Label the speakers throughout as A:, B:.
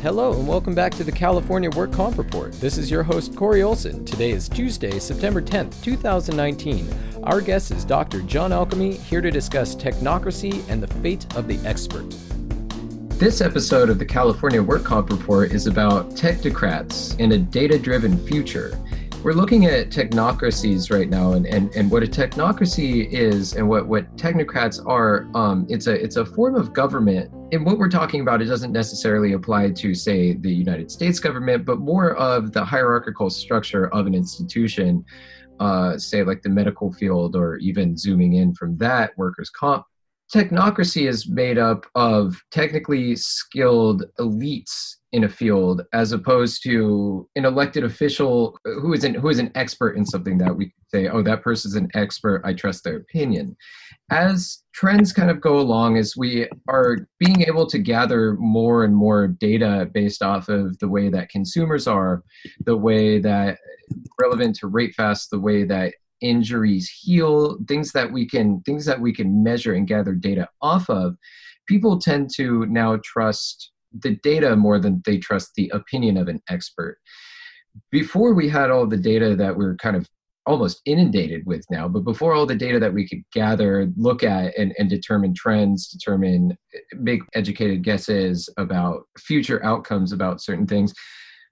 A: Hello, and welcome back to the California Work Comp Report. This is your host, Corey Olson. Today is Tuesday, September 10th, 2019. Our guest is Dr. John Alchemy, here to discuss technocracy and the fate of the expert. This episode of the California Work Comp Report is about technocrats and a data driven future. We're looking at technocracies right now and, and, and what a technocracy is and what, what technocrats are. Um, it's, a, it's a form of government. And what we're talking about, it doesn't necessarily apply to, say, the United States government, but more of the hierarchical structure of an institution, uh, say, like the medical field, or even zooming in from that, workers' comp technocracy is made up of technically skilled elites in a field as opposed to an elected official who is an who is an expert in something that we say oh that person's an expert. I trust their opinion. As trends kind of go along as we are being able to gather more and more data based off of the way that consumers are the way that relevant to rate fast the way that injuries heal things that we can things that we can measure and gather data off of people tend to now trust the data more than they trust the opinion of an expert. Before we had all the data that we're kind of almost inundated with now but before all the data that we could gather look at and, and determine trends determine eh, make educated guesses about future outcomes about certain things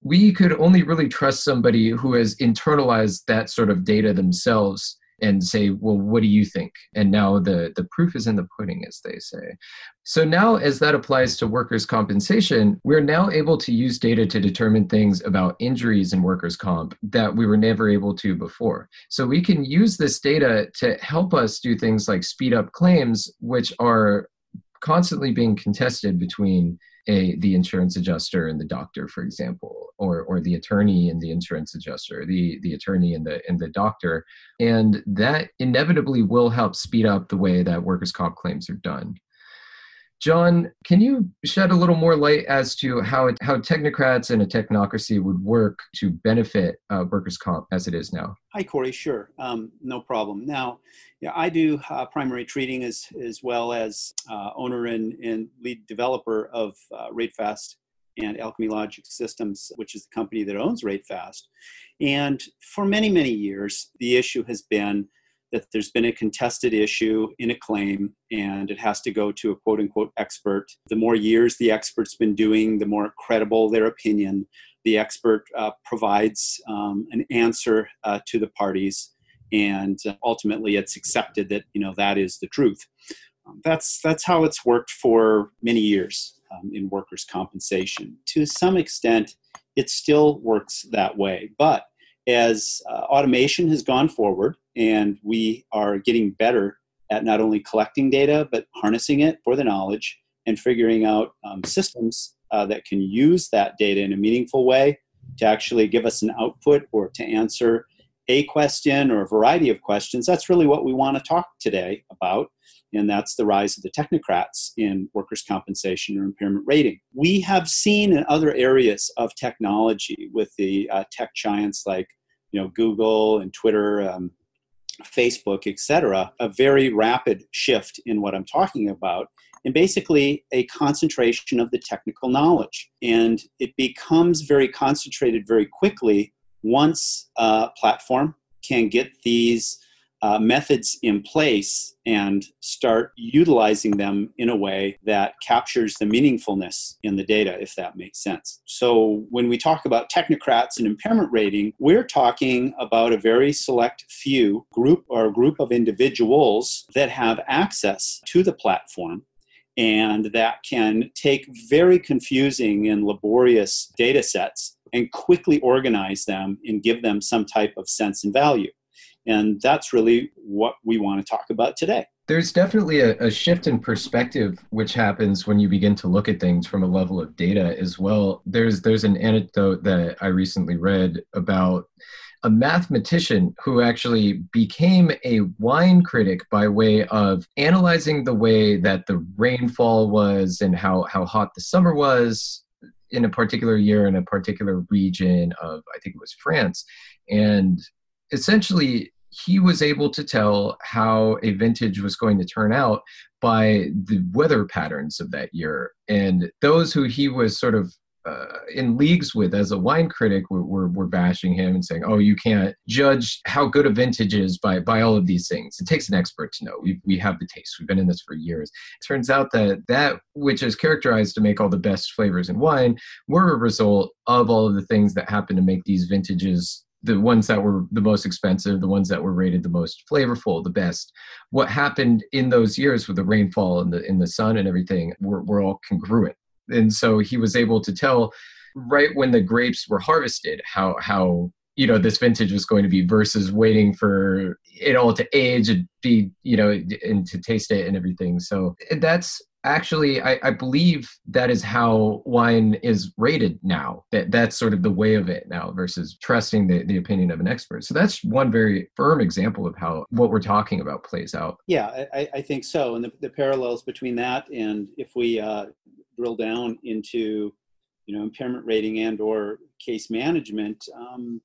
A: we could only really trust somebody who has internalized that sort of data themselves and say well what do you think? And now the the proof is in the pudding as they say. So now as that applies to workers compensation we're now able to use data to determine things about injuries in workers comp that we were never able to before. So we can use this data to help us do things like speed up claims which are constantly being contested between a the insurance adjuster and the doctor for example or or the attorney and the insurance adjuster the the attorney and the and the doctor. And that inevitably will help speed up the way that workers comp claims are done John, can you shed a little more light as to how it, how technocrats and a technocracy would work to benefit uh, workers' comp as it is now?
B: Hi, Corey. Sure, um, no problem. Now, yeah, I do uh, primary treating as as well as uh, owner and, and lead developer of uh, RateFast and Alchemy Logic Systems, which is the company that owns RateFast. And for many, many years, the issue has been that there's been a contested issue in a claim and it has to go to a quote unquote expert. The more years the expert's been doing, the more credible their opinion. The expert uh, provides um, an answer uh, to the parties, and uh, ultimately it's accepted that you know that is the truth. Um, that's that's how it's worked for many years um, in workers' compensation. To some extent, it still works that way, but as uh, automation has gone forward and we are getting better at not only collecting data but harnessing it for the knowledge and figuring out um, systems uh, that can use that data in a meaningful way to actually give us an output or to answer a question or a variety of questions that's really what we want to talk today about and that's the rise of the technocrats in workers' compensation or impairment rating. We have seen in other areas of technology with the uh, tech giants like you know Google and Twitter, um, Facebook, etc., a very rapid shift in what I'm talking about, and basically a concentration of the technical knowledge. And it becomes very concentrated very quickly once a platform can get these uh, methods in place and start utilizing them in a way that captures the meaningfulness in the data, if that makes sense. So, when we talk about technocrats and impairment rating, we're talking about a very select few group or group of individuals that have access to the platform and that can take very confusing and laborious data sets and quickly organize them and give them some type of sense and value. And that's really what we want to talk about today.
A: There's definitely a, a, shift in perspective which happens when you begin to look at things from a level of data as well. There's there's an anecdote that I recently read about a mathematician who actually became a wine critic by way of analyzing the way that the rainfall was and how, how hot the summer was in a particular year in a particular region of I think it was France. And essentially he was able to tell how a vintage was going to turn out by the weather patterns of that year. And those who he was sort of uh, in leagues with as a wine critic we're, we're, we're, bashing him and saying oh you can't judge how good a vintage is by by all of these things. It takes an expert to know. We, we have the taste. We've been in this for years. It turns out that that which is characterized to make all the best flavors in wine were a result of all of the things that happened to make these vintages the ones that were the most expensive, the ones that were rated the most flavorful, the best. What happened in those years with the rainfall and the in the sun and everything were, were all congruent. And so he was able to tell right when the grapes were harvested how how you know this vintage was going to be versus waiting for it all to age and be you know and to taste it and everything so that's actually I, I, believe that is how wine is rated now. That that's sort of the way of it now versus trusting the, the opinion of an expert. So that's one very firm example of how what we're talking about plays out.
B: Yeah i, I think so. And the, the, parallels between that and if we uh, drill down into you know impairment rating and or case management um,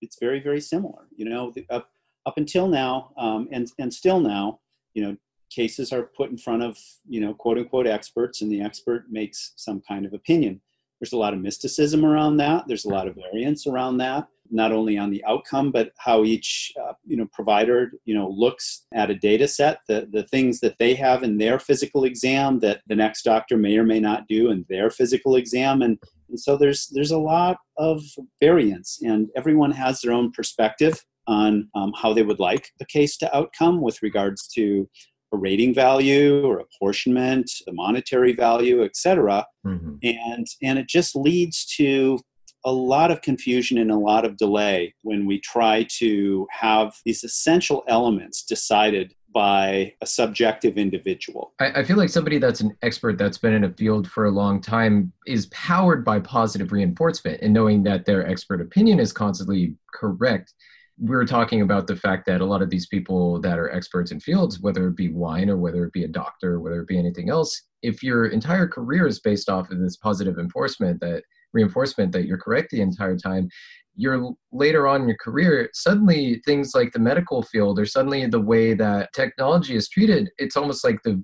B: it's very very similar you know the, up up until now um, and and still now you know cases are put in front of you know quote unquote experts and the expert makes some kind of opinion. There's a lot of mysticism around that. There's a lot of variance around that not only on the outcome but how each uh, you know provider you know looks at a data set the, the things that they have in their physical exam that the next doctor may or may not do in their physical exam. And, and so there's there's a lot of variance and everyone has their own perspective on um, how they would like the case to outcome with regards to a rating value or apportionment, a monetary value, etc. Mm-hmm. And and it just leads to a lot of confusion and a lot of delay when we try to have these essential elements decided by a subjective individual.
A: I, I, feel like somebody that's an expert that's been in a field for a long time is powered by positive reinforcement and knowing that their expert opinion is constantly correct we were talking about the fact that a lot of these people that are experts in fields, whether it be wine or whether it be a doctor, whether it be anything else, if your entire career is based off of this positive enforcement that reinforcement that you're correct the entire time, you're later on in your career, suddenly things like the medical field or suddenly the way that technology is treated, it's almost like the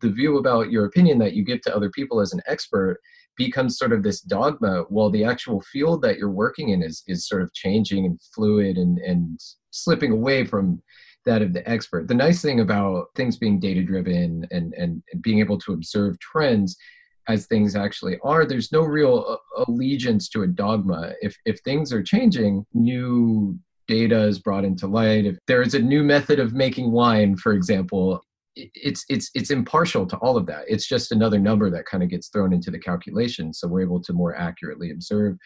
A: the view about your opinion that you give to other people as an expert becomes sort of this dogma while the actual field that you're working in is is sort of changing and fluid and and slipping away from that of the expert. The nice thing about things being data driven and and being able to observe trends as things actually are there's no real allegiance to a dogma. If if things are changing new data is brought into light. If there is a new method of making wine for example it's it's it's impartial to all of that. It's just another number that kind of gets thrown into the calculation so we're able to more accurately observe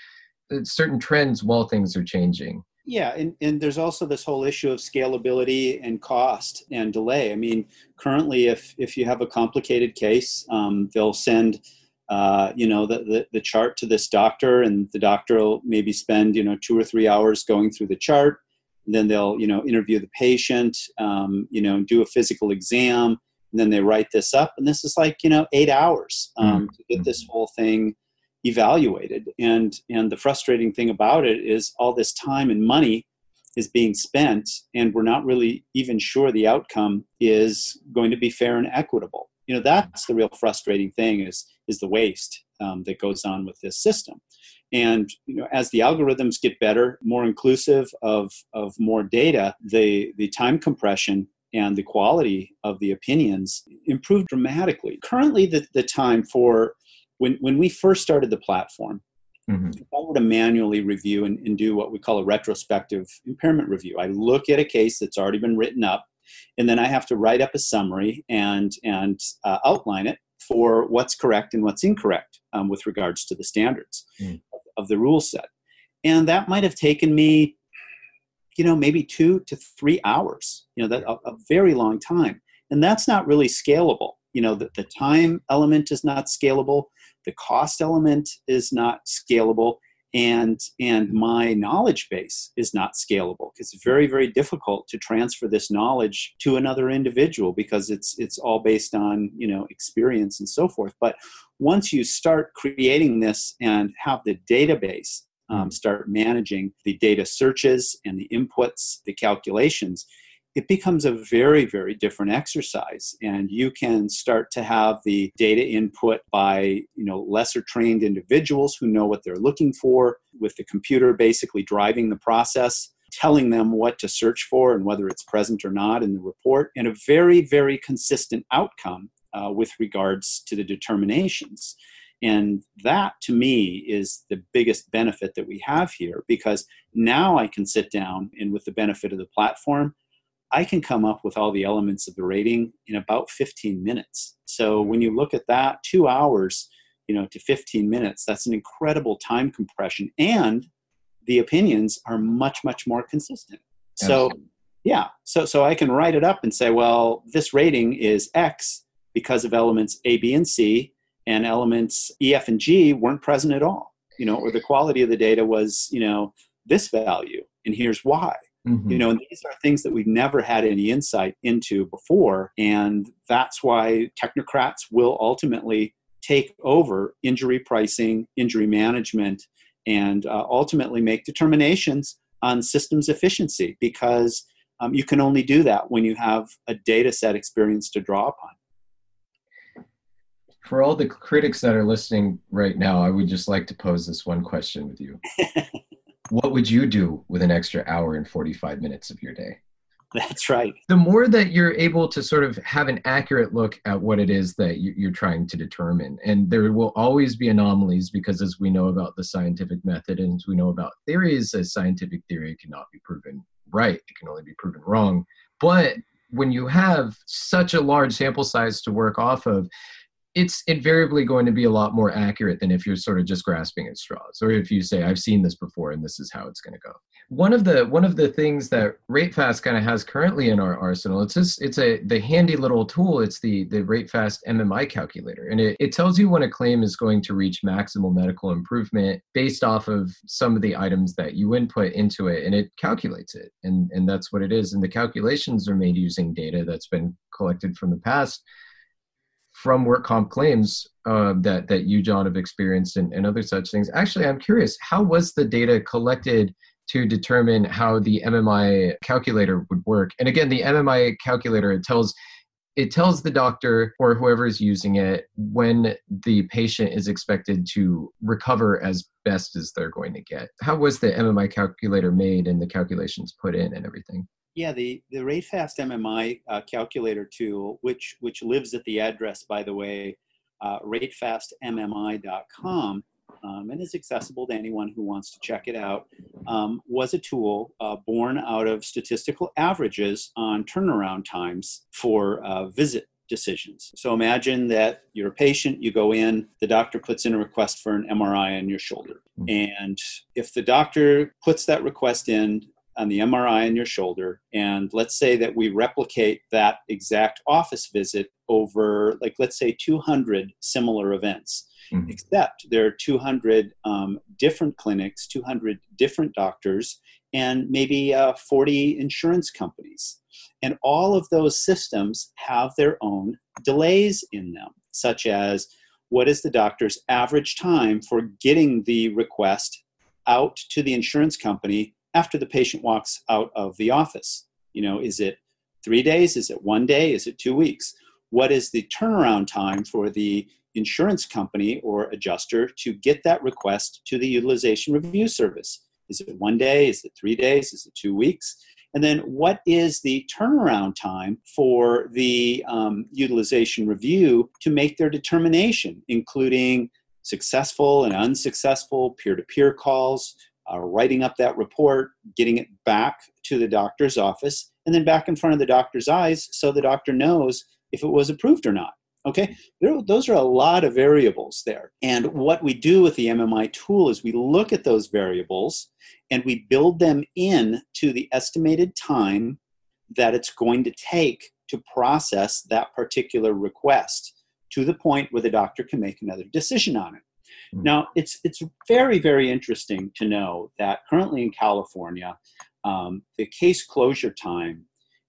A: uh, certain trends while things are changing.
B: Yeah and, and there's also this whole issue of scalability and cost and delay. I mean currently if if you have a complicated case um, they'll send uh, you know the, the, the chart to this doctor and the doctor will maybe spend you know two or three hours going through the chart and then they'll you know interview the patient um, you know do a physical exam. And then they write this up. And this is like you know eight hours um, mm-hmm. to get this whole thing evaluated. And and the frustrating thing about it is all this time and money is being spent and we're not really even sure the outcome is going to be fair and equitable. You know that's the real frustrating thing is is the waste um, that goes on with this system and you know, as the algorithms get better, more inclusive of, of more data, the, the time compression and the quality of the opinions improve dramatically. Currently, the, the time for when, when we first started the platform, mm-hmm. if I were to manually review and, and do what we call a retrospective impairment review, I look at a case that's already been written up, and then I have to write up a summary and, and uh, outline it for what's correct and what's incorrect um, with regards to the standards. Mm of the rule set. And that might have taken me, you know, maybe two to three hours, you know, that a, a very long time. And that's not really scalable. You know, the, the time element is not scalable, the cost element is not scalable, and and my knowledge base is not scalable because it's very very difficult to transfer this knowledge to another individual because it's it's all based on you know experience and so forth. But once you start creating this and have the database um, start managing the data searches and the inputs the calculations it becomes a very, very different exercise. And you can start to have the data input by, you know, lesser trained individuals who know what they're looking for, with the computer basically driving the process, telling them what to search for and whether it's present or not in the report, and a very, very consistent outcome uh, with regards to the determinations. And that to me is the biggest benefit that we have here because now I can sit down and with the benefit of the platform, I can come up with all the elements of the rating in about 15 minutes. So mm-hmm. when you look at that, two hours, you know, to 15 minutes, that's an incredible time compression. And the opinions are much, much more consistent. So yeah, so so I can write it up and say, well, this rating is X because of elements A, B, and C, and elements E, F, and G weren't present at all. You know, or the quality of the data was, you know, this value, and here's why. Mm-hmm. You know, and these are things that we've never had any insight into before. And that's why technocrats will ultimately take over injury pricing, injury management, and uh, ultimately make determinations on systems efficiency because um, you can only do that when you have a data set experience to draw upon.
A: For all the critics that are listening right now, I would just like to pose this one question with you. what would you do with an extra hour and 45 minutes of your day?
B: That's right.
A: The more that you're able to sort of have an accurate look at what it is that you're trying to determine, and there will always be anomalies because, as we know about the scientific method and as we know about theories, a scientific theory cannot be proven right, it can only be proven wrong. But when you have such a large sample size to work off of, it's invariably going to be a lot more accurate than if you're sort of just grasping at straws or if you say i've seen this before and this is how it's going to go. One of the one of the things that ratefast kind of has currently in our arsenal it's just it's a the handy little tool it's the the ratefast mmi calculator and it, it tells you when a claim is going to reach maximal medical improvement based off of some of the items that you input into it and it calculates it and and that's what it is and the calculations are made using data that's been collected from the past from work comp claims uh, that that you John have experienced and, and other such things. Actually, I'm curious, how was the data collected to determine how the MMI calculator would work? And again, the MMI calculator it tells it tells the doctor or whoever is using it when the patient is expected to recover as best as they're going to get. How was the MMI calculator made and the calculations put in and everything?
B: Yeah, the, the RateFast MMI uh, calculator tool, which, which lives at the address, by the way, uh, ratefastmmi.com, um, and is accessible to anyone who wants to check it out, um, was a tool uh, born out of statistical averages on turnaround times for uh, visit decisions. So imagine that you're a patient, you go in, the doctor puts in a request for an MRI on your shoulder. Hmm. And if the doctor puts that request in, on the MRI on your shoulder, and let's say that we replicate that exact office visit over, like, let's say 200 similar events. Mm-hmm. Except there are 200 um, different clinics, 200 different doctors, and maybe uh, 40 insurance companies. And all of those systems have their own delays in them, such as what is the doctor's average time for getting the request out to the insurance company after the patient walks out of the office. You know, is it three days? Is it one day? Is it two weeks? What is the turnaround time for the insurance company or adjuster to get that request to the utilization review service? Is it one day? Is it three days? Is it two weeks? And then what is the turnaround time for the um, utilization review to make their determination, including successful and unsuccessful peer to peer calls, uh, writing up that report, getting it back to the doctor's office, and then back in front of the doctor's eyes so the doctor knows if it was approved or not. Okay, there, those are a lot of variables there. And what we do with the MMI tool is we look at those variables and we build them in to the estimated time that it's going to take to process that particular request to the point where the doctor can make another decision on it. Hmm. Now, it's, it's very, very interesting to know that currently in California, um, the case closure time,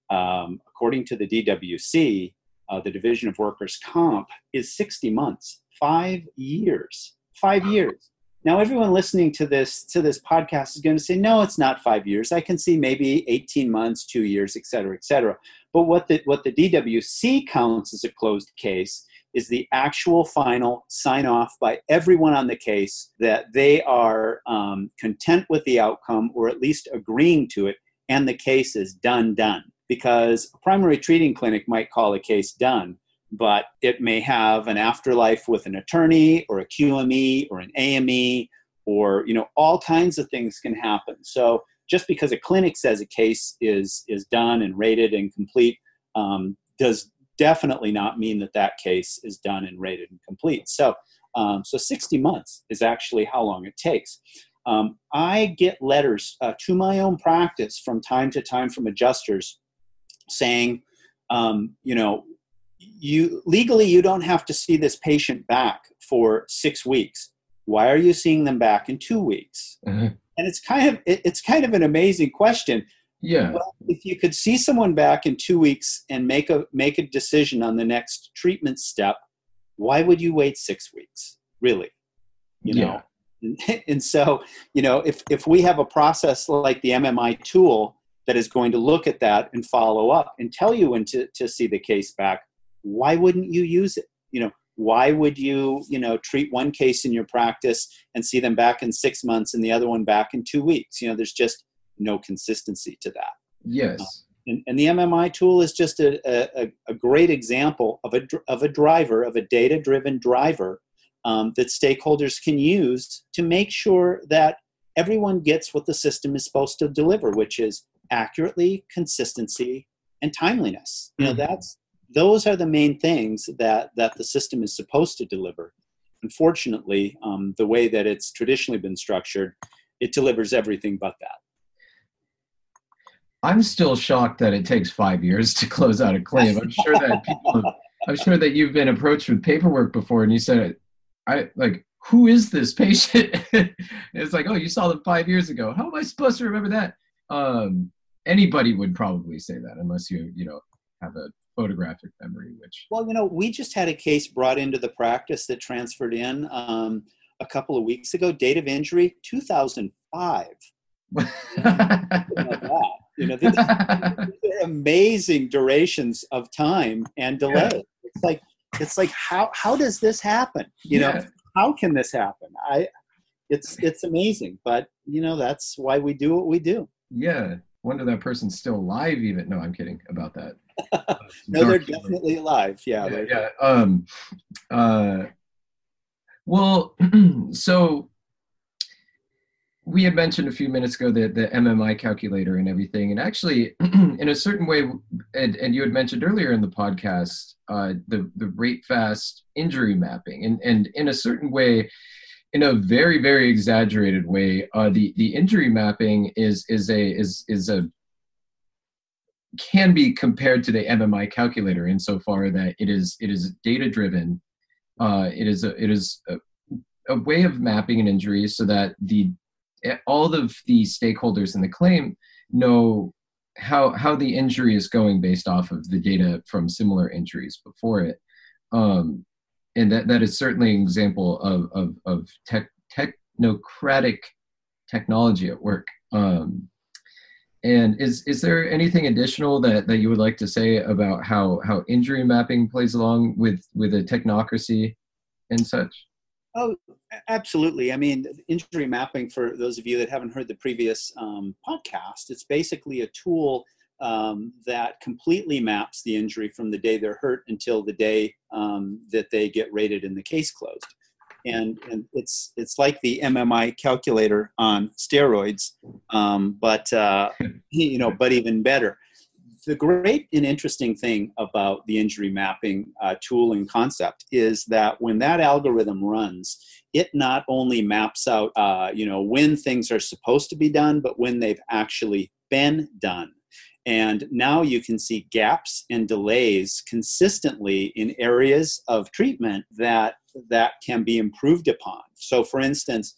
B: um, according to the DWC, uh, the Division of Workers' Comp, is 60 months, five years. Five years. Now, everyone listening to this to this podcast is going to say, "No, it's not five years. I can see maybe 18 months, two years, et cetera, et cetera." But what the what the DWC counts as a closed case is the actual final sign off by everyone on the case that they are um, content with the outcome or at least agreeing to it, and the case is done done. Because a primary treating clinic might call a case done, but it may have an afterlife with an attorney or a QME or an AME or you know all kinds of things can happen. So just because a clinic says a case is is done and rated and complete um, does definitely not mean that that case is done and rated and complete. So um, so 60 months is actually how long it takes. Um, I get letters uh, to my own practice from time to time from adjusters saying, um, you know, you legally you don't have to see this patient back for six weeks why are you seeing them back in two weeks mm-hmm. and it's kind of it, it's kind of an amazing question
A: yeah. Well,
B: if you could see someone back in two weeks and make a make a decision on the next treatment step why would you wait six weeks? Really? You know? Yeah. and, and so you know if if we have a process like the mmi tool that is going to look at that and follow up and tell you when to, to see the case back why wouldn't you use it? You know why would you you know treat one case in your practice and see them back in six months and the other one back in two weeks? You know there's just no consistency to that.
A: Yes. Uh,
B: and, and, the mmi tool is just a, a, a, great example of a, of a driver of a data driven driver um, that stakeholders can use to make sure that everyone gets what the system is supposed to deliver which is accurately consistency and timeliness. You know mm-hmm. that's those are the main things that that the system is supposed to deliver. Unfortunately um, the way that it's traditionally been structured it delivers everything but that
A: i'm still shocked that it takes five years to close out a claim. I'm sure that people i'm sure that you've been approached with paperwork before and you said i like who is this patient? It's like oh you saw them five years ago. How am i supposed to remember that? Um, anybody would probably say that unless you you know have a photographic memory which
B: well you know we just had a case brought into the practice that transferred in um, a couple of weeks ago date of injury 2005 you know, these, are amazing durations of time and delay yeah. it's like it's like how how does this happen you yeah. know how can this happen i it's it's amazing but you know that's why we do what we do
A: yeah wonder that person's still alive even no i'm kidding about that
B: no, they're definitely alive. Yeah.
A: Yeah. yeah. Um, uh, well, so we had mentioned a few minutes ago the, the MMI calculator and everything. And actually, in a certain way, and, and you had mentioned earlier in the podcast, uh, the, the RateFast injury mapping. And, and in a certain way, in a very, very exaggerated way, uh, the, the injury mapping is, is, a, is, is a can be compared to the MMI calculator insofar that it is it is data driven. Uh, it is a it is a, a, way of mapping an injury so that the all of the stakeholders in the claim know how how the injury is going based off of the data from similar injuries before it. Um, and that, that is certainly an example of of, of tech, technocratic technology at work. Um, and is is there anything additional that, that you would like to say about how, how injury mapping plays along with, with a technocracy and such?
B: Oh, absolutely. I mean, injury mapping, for those of you that haven't heard the previous um, podcast, it's basically a tool um, that completely maps the injury from the day they're hurt until the day um, that they get rated and the case closed and and it's it's like the MMI calculator on steroids, um, but uh, you know, but even better. The great and interesting thing about the injury mapping uh, tool and concept is that when that algorithm runs, it not only maps out, uh, you know, when things are supposed to be done, but when they've actually been done. And now you can see gaps and delays consistently in areas of treatment that that can be improved upon. So for instance,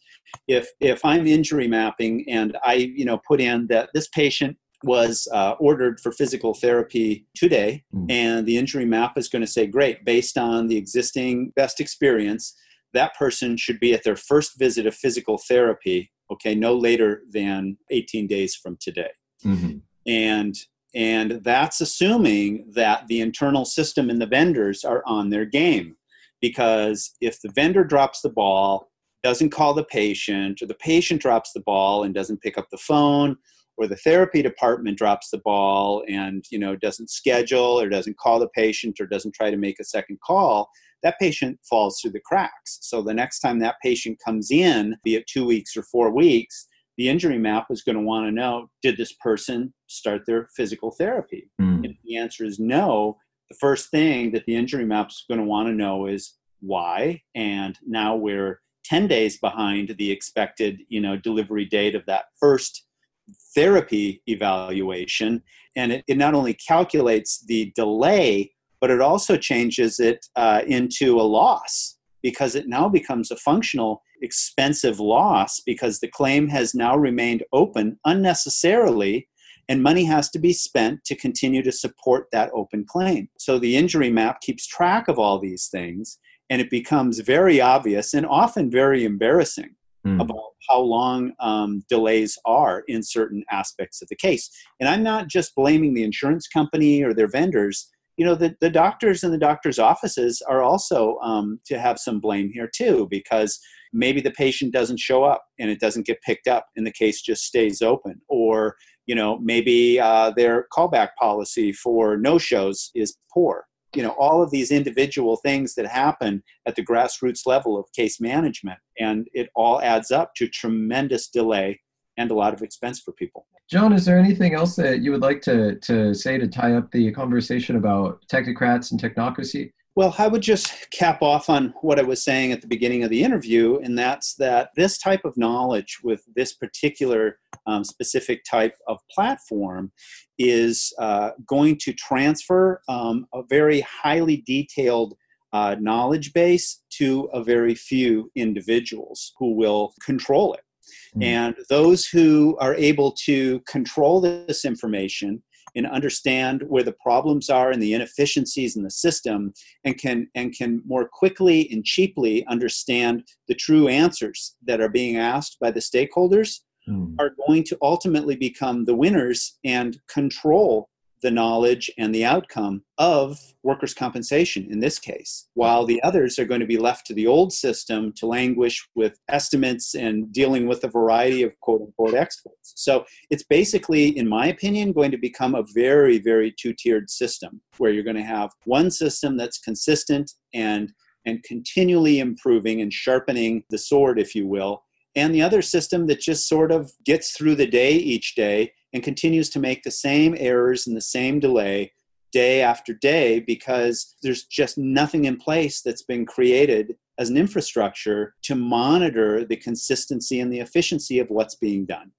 B: if if I'm injury mapping and I you know put in that this patient was uh, ordered for physical therapy today, mm. and the injury map is going to say, great, based on the existing best experience, that person should be at their first visit of physical therapy, okay, no later than 18 days from today. Mm-hmm. And and that's assuming that the internal system and the vendors are on their game. Because if the vendor drops the ball, doesn't call the patient, or the patient drops the ball and doesn't pick up the phone, or the therapy department drops the ball and you know doesn't schedule or doesn't call the patient or doesn't try to make a second call that patient falls through the cracks so the next time that patient comes in be it two weeks or four weeks the injury map is going to want to know did this person start their physical therapy mm. if the answer is no the first thing that the injury map is going to want to know is why and now we're 10 days behind the expected you know delivery date of that first therapy evaluation. And it, it not only calculates the delay, but it also changes it uh, into a loss because it now becomes a functional expensive loss because the claim has now remained open unnecessarily and money has to be spent to continue to support that open claim. So the injury map keeps track of all these things and it becomes very obvious and often very embarrassing mm. about how long um, delays are in certain aspects of the case. And I'm not just blaming the insurance company or their vendors. You know, the, the doctors and the doctors' offices are also um, to have some blame here too, because maybe the patient doesn't show up and it doesn't get picked up and the case just stays open. Or, you know, maybe uh, their callback policy for no shows is poor you know all of these individual things that happen at the grassroots level of case management and it all adds up to tremendous delay and a lot of expense for people.
A: John is there anything else that you would like to, to say to tie up the conversation about technocrats and technocracy
B: well, I would just cap off on what I was saying at the beginning of the interview, and that's that this type of knowledge with this particular um, specific type of platform is uh, going to transfer um, a very highly detailed uh, knowledge base to a very few individuals who will control it. Mm-hmm. And those who are able to control this information and understand where the problems are and the inefficiencies in the system and can and can more quickly and cheaply understand the true answers that are being asked by the stakeholders mm. are going to ultimately become the winners and control the knowledge and the outcome of workers' compensation in this case, while the others are going to be left to the old system to languish with estimates and dealing with a variety of quote unquote experts. So it's basically, in my opinion, going to become a very, very two tiered system where you're going to have one system that's consistent and and continually improving and sharpening the sword, if you will, and the other system that just sort of gets through the day each day and continues to make the same errors and the same delay day after day because there's just nothing in place that's been created as an infrastructure to monitor the consistency and the efficiency of what's being done.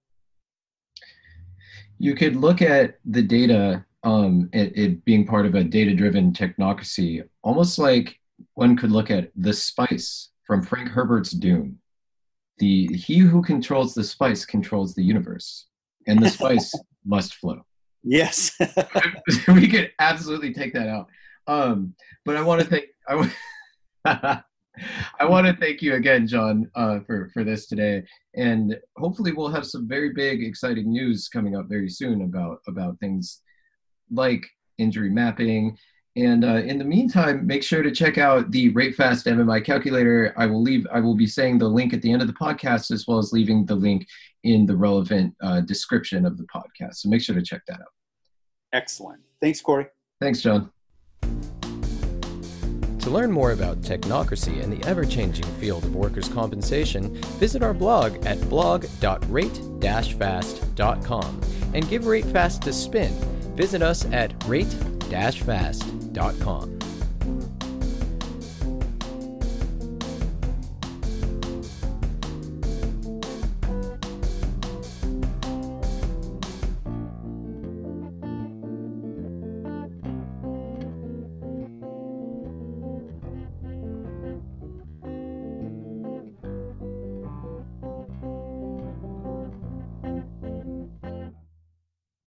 A: You could look at the data, um, it, it being part of a data driven technocracy, almost like one could look at the spice from Frank Herbert's Dune the he who controls the spice controls the universe and the spice must flow
B: yes
A: we could absolutely take that out um, but i want to thank i, w- I want to thank you again john uh, for for this today and hopefully we'll have some very big exciting news coming up very soon about about things like injury mapping and uh, in the meantime, make sure to check out the RateFast MMI calculator. I will leave. I will be saying the link at the end of the podcast, as well as leaving the link in the relevant uh, description of the podcast. So make sure to check that out.
B: Excellent. Thanks, Corey.
A: Thanks, John. To learn more about technocracy and the ever-changing field of workers' compensation, visit our blog at blog.rate-fast.com and give RateFast a spin. Visit us at rate-fast.com.